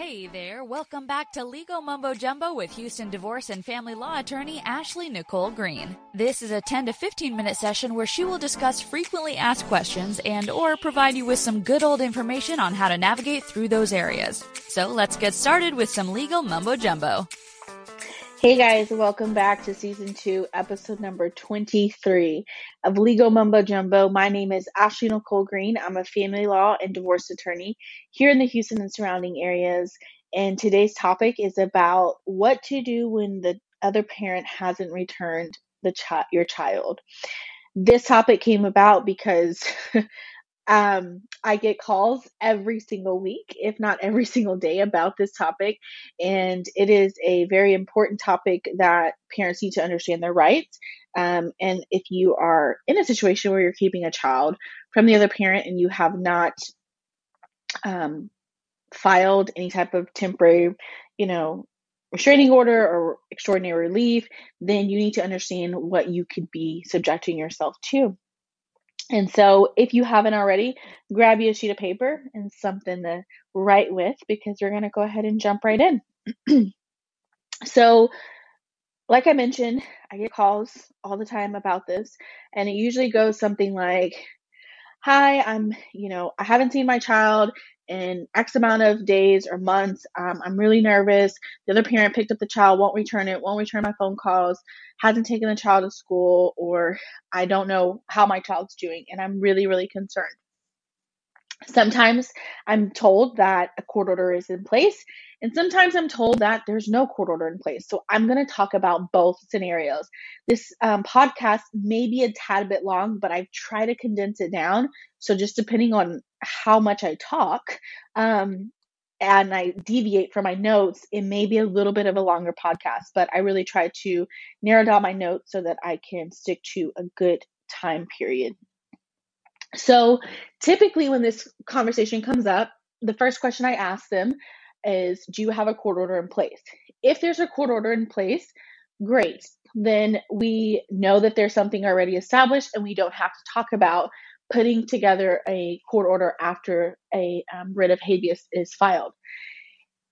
Hey there, welcome back to Legal Mumbo Jumbo with Houston divorce and family law attorney Ashley Nicole Green. This is a 10 to 15 minute session where she will discuss frequently asked questions and or provide you with some good old information on how to navigate through those areas. So let's get started with some legal mumbo jumbo. Hey guys, welcome back to season two, episode number 23 of Legal Mumbo Jumbo. My name is Ashley Nicole Green. I'm a family law and divorce attorney here in the Houston and surrounding areas. And today's topic is about what to do when the other parent hasn't returned the child your child. This topic came about because Um, I get calls every single week, if not every single day, about this topic. And it is a very important topic that parents need to understand their rights. Um, and if you are in a situation where you're keeping a child from the other parent and you have not um, filed any type of temporary, you know, restraining order or extraordinary relief, then you need to understand what you could be subjecting yourself to. And so, if you haven't already, grab you a sheet of paper and something to write with because we're going to go ahead and jump right in. so, like I mentioned, I get calls all the time about this, and it usually goes something like, Hi, I'm, you know, I haven't seen my child in X amount of days or months. Um, I'm really nervous. The other parent picked up the child, won't return it, won't return my phone calls, hasn't taken the child to school, or I don't know how my child's doing, and I'm really, really concerned. Sometimes I'm told that a court order is in place, and sometimes I'm told that there's no court order in place. So I'm going to talk about both scenarios. This um, podcast may be a tad bit long, but I try to condense it down. So just depending on how much I talk, um, and I deviate from my notes, it may be a little bit of a longer podcast, but I really try to narrow down my notes so that I can stick to a good time period so typically, when this conversation comes up, the first question I ask them is Do you have a court order in place? If there's a court order in place, great. Then we know that there's something already established and we don't have to talk about putting together a court order after a um, writ of habeas is filed.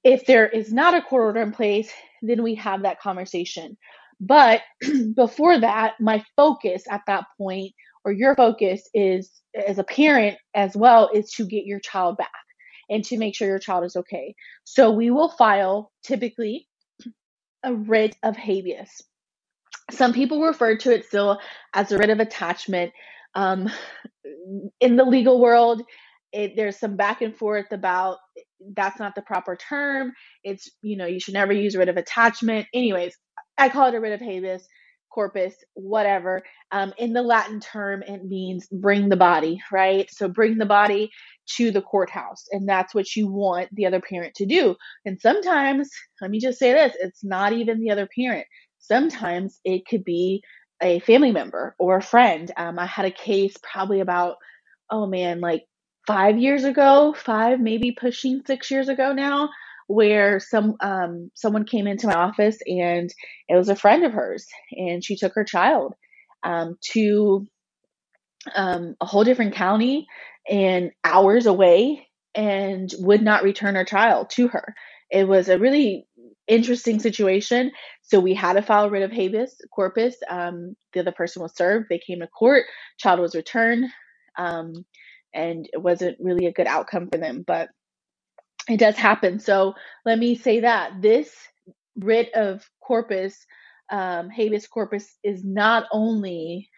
If there is not a court order in place, then we have that conversation. But before that, my focus at that point or your focus is as a parent as well is to get your child back and to make sure your child is okay. So we will file typically a writ of habeas. Some people refer to it still as a writ of attachment. Um, in the legal world, it, there's some back and forth about that's not the proper term. It's, you know, you should never use writ of attachment. Anyways, I call it a writ of habeas corpus, whatever. Um, in the Latin term, it means bring the body, right? So bring the body to the courthouse. And that's what you want the other parent to do. And sometimes, let me just say this it's not even the other parent. Sometimes it could be a family member or a friend. Um, I had a case probably about, oh man, like five years ago, five, maybe pushing six years ago now, where some um, someone came into my office and it was a friend of hers and she took her child um, to um, a whole different county and hours away and would not return her child to her. It was a really interesting situation. So we had to file writ of habeas corpus. Um, the other person was served. They came to court. Child was returned, um, and it wasn't really a good outcome for them. But it does happen. So let me say that this writ of corpus, um, habeas corpus, is not only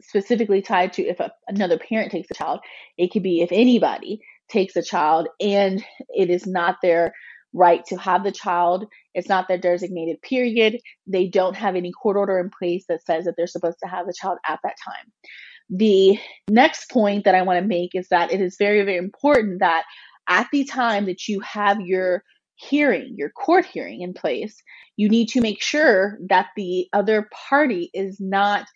specifically tied to if a, another parent takes a child, it could be if anybody takes a child and it is not their right to have the child. It's not their designated period. They don't have any court order in place that says that they're supposed to have the child at that time. The next point that I want to make is that it is very, very important that at the time that you have your hearing, your court hearing in place, you need to make sure that the other party is not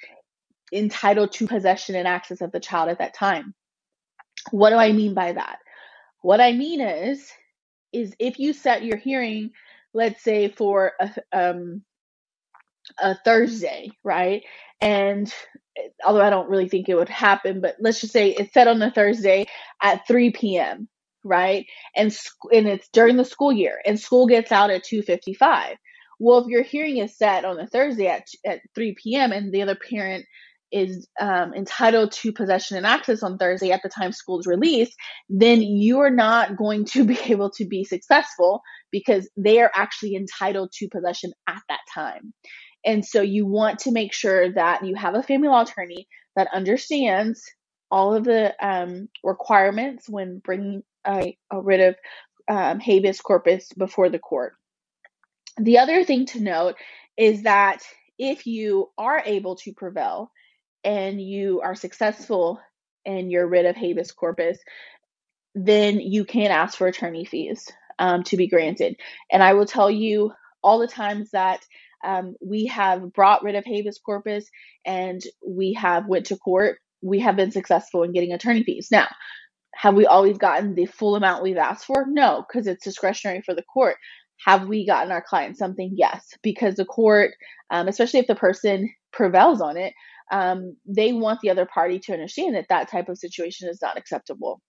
entitled to possession and access of the child at that time. What do I mean by that? What I mean is, is if you set your hearing, let's say for a, um, a Thursday, right? And although I don't really think it would happen, but let's just say it's set on a Thursday at 3 p.m right? And and it's during the school year, and school gets out at 2:55. Well, if your hearing is set on a Thursday at at 3 p.m. and the other parent is um, entitled to possession and access on Thursday at the time school is released, then you're not going to be able to be successful because they are actually entitled to possession at that time. And so you want to make sure that you have a family law attorney that understands all of the um, requirements when bringing a, a writ of um, habeas corpus before the court. The other thing to note is that if you are able to prevail and you are successful in your writ of habeas corpus, then you can ask for attorney fees um, to be granted. And I will tell you all the times that um, we have brought writ of habeas corpus and we have went to court we have been successful in getting attorney fees now have we always gotten the full amount we've asked for no because it's discretionary for the court have we gotten our client something yes because the court um, especially if the person prevails on it um, they want the other party to understand that that type of situation is not acceptable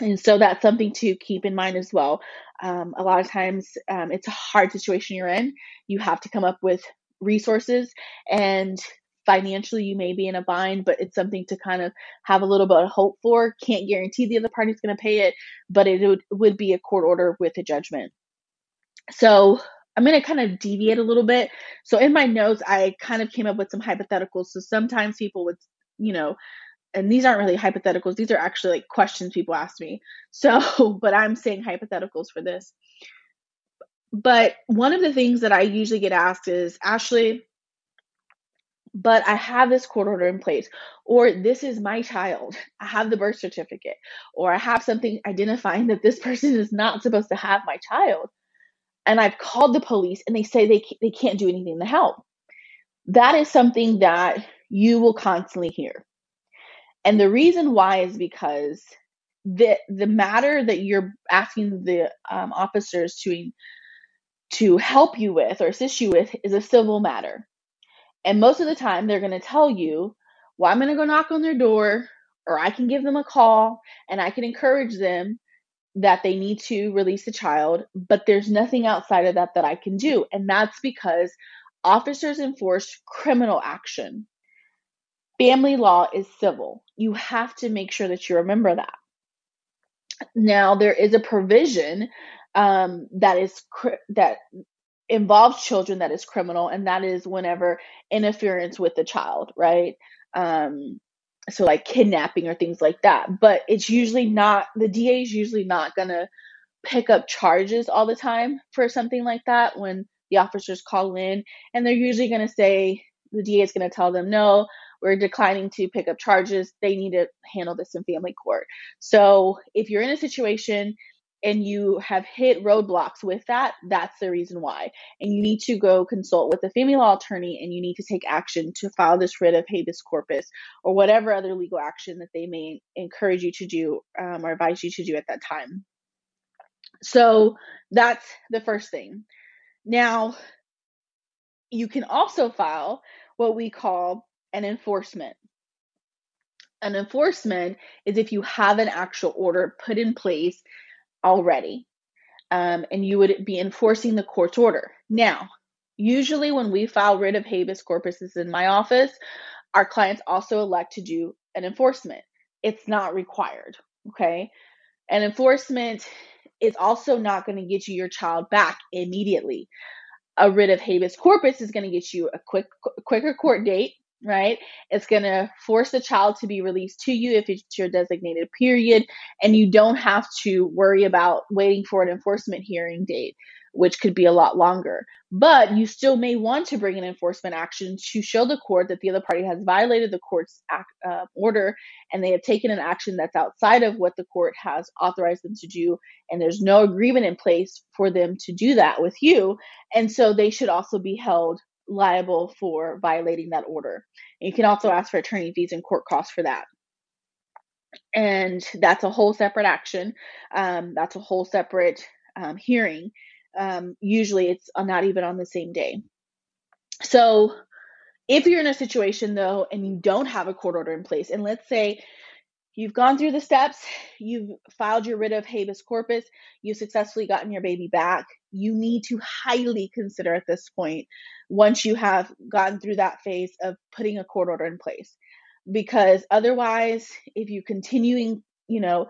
and so that's something to keep in mind as well. Um, a lot of times um, it's a hard situation you're in. You have to come up with resources and financially you may be in a bind, but it's something to kind of have a little bit of hope for. Can't guarantee the other party's going to pay it, but it would, would be a court order with a judgment. So I'm going to kind of deviate a little bit. So in my notes, I kind of came up with some hypotheticals. So sometimes people would, you know, and these aren't really hypotheticals these are actually like questions people ask me so but i'm saying hypotheticals for this but one of the things that i usually get asked is ashley but i have this court order in place or this is my child. I have the birth certificate or i have something identifying that this person is not supposed to have my child. And i've called the police and they say they, they can't do anything to help. That is something that you will constantly hear. And the reason why is because the the matter that you're asking the um, officers to to help you with or assist you with is a civil matter. And most of the time they're going to tell you, "Well, I'm going to go knock on their door or I can give them a call and I can encourage them that they need to release the child, but there's nothing outside of that that I can do." And that's because officers enforce criminal action family law is civil. You have to make sure that you remember that. Now, there is a provision um, that is that involves children that is criminal, and that is whenever interference with the child, right? Um, so like kidnapping or things like that. But it's usually not the DA is usually not gonna pick up charges all the time for something like that when the officers call in, and they're usually gonna say the DA is gonna tell them no we're declining to pick up charges. They need to handle this in family court. So if you're in a situation and you have hit roadblocks with that, that's the reason why. And you need to go consult with a family law attorney and you need to take action to file this writ of habeas corpus or whatever other legal action that they may encourage you to do um, or advise you to do at that time. So that's the first thing. Now, you can also file what we call an enforcement. An enforcement is if you have an actual order put in place already, um, and you would be enforcing the court's order. Now, usually when we file writ of habeas corpus in my office, our clients also elect to do an enforcement. It's not required, okay? An enforcement is also not going to get you your child back immediately. A writ of habeas corpus is going to get you a quick quicker court date right? It's going to force the child to be released to you if it's your designated period, and you don't have to worry about waiting for an enforcement hearing date, which could be a lot longer. But you still may want to bring an enforcement action to show the court that the other party has violated the court's act, uh, order and they have taken an action that's outside of what the court has authorized them to do, and there's no agreement in place for them to do that with you. And so they should also be held liable for violating that order. And you can also ask for attorney fees and court costs for that. And that's a whole separate action. Um, that's a whole separate um, hearing. Um, usually it's not even on the same day. So if you're in a situation though and you don't have a court order in place, and let's say You've gone through the steps, you've filed your writ of habeas corpus, you've successfully gotten your baby back. You need to highly consider at this point, once you have gotten through that phase of putting a court order in place. Because otherwise, if you're continuing, you know,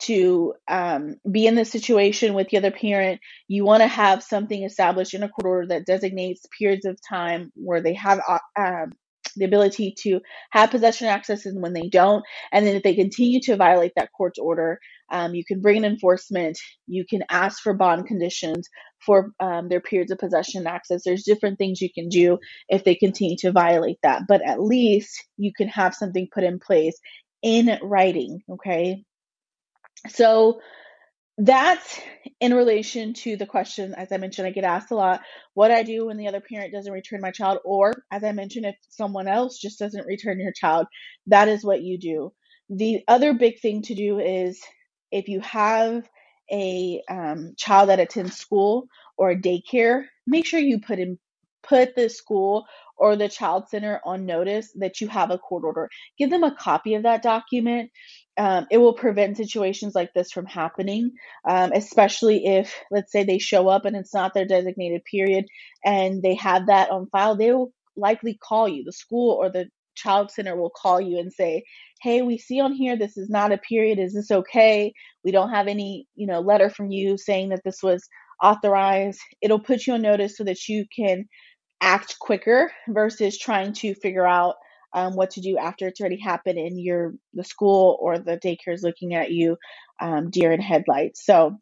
to um, be in this situation with the other parent, you want to have something established in a court order that designates periods of time where they have uh, um, the ability to have possession access and when they don't. And then if they continue to violate that court's order, um, you can bring an enforcement. You can ask for bond conditions for um, their periods of possession access. There's different things you can do if they continue to violate that. But at least you can have something put in place in writing, okay? So that's in relation to the question, as I mentioned, I get asked a lot what I do when the other parent doesn't return my child, or as I mentioned, if someone else just doesn't return your child, that is what you do. The other big thing to do is if you have a um, child that attends school or a daycare, make sure you put in put the school or the child center on notice that you have a court order. Give them a copy of that document. Um, it will prevent situations like this from happening, um, especially if, let's say, they show up and it's not their designated period and they have that on file. They will likely call you. The school or the child center will call you and say, "Hey, we see on here this is not a period. Is this okay? We don't have any, you know, letter from you saying that this was authorized." It'll put you on notice so that you can act quicker versus trying to figure out um, what to do after it's already happened and you're the school or the daycare is looking at you um, deer in headlights. So,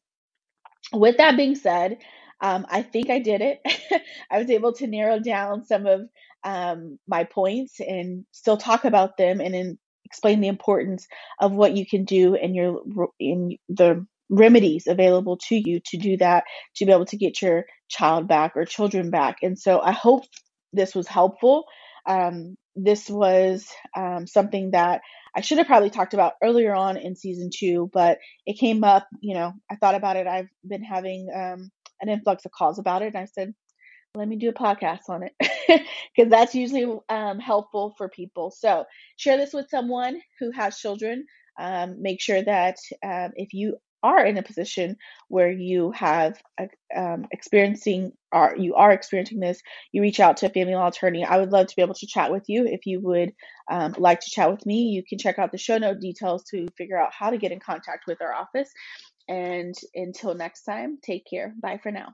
with that being said, um, I think I did it. I was able to narrow down some of um, my points and still talk about them and in, explain the importance of what you can do and your in the remedies available to you to do that to be able to get your child back or children back. And so I hope this was helpful. Um, this was um, something that I should have probably talked about earlier on in season two, but it came up. You know, I thought about it. I've been having um, an influx of calls about it, and I said, let me do a podcast on it because that's usually um, helpful for people. So share this with someone who has children. Um, make sure that um, if you are in a position where you have um, experiencing or you are experiencing this, you reach out to a family law attorney. I would love to be able to chat with you. If you would um, like to chat with me, you can check out the show note details to figure out how to get in contact with our office. And until next time, take care. Bye for now.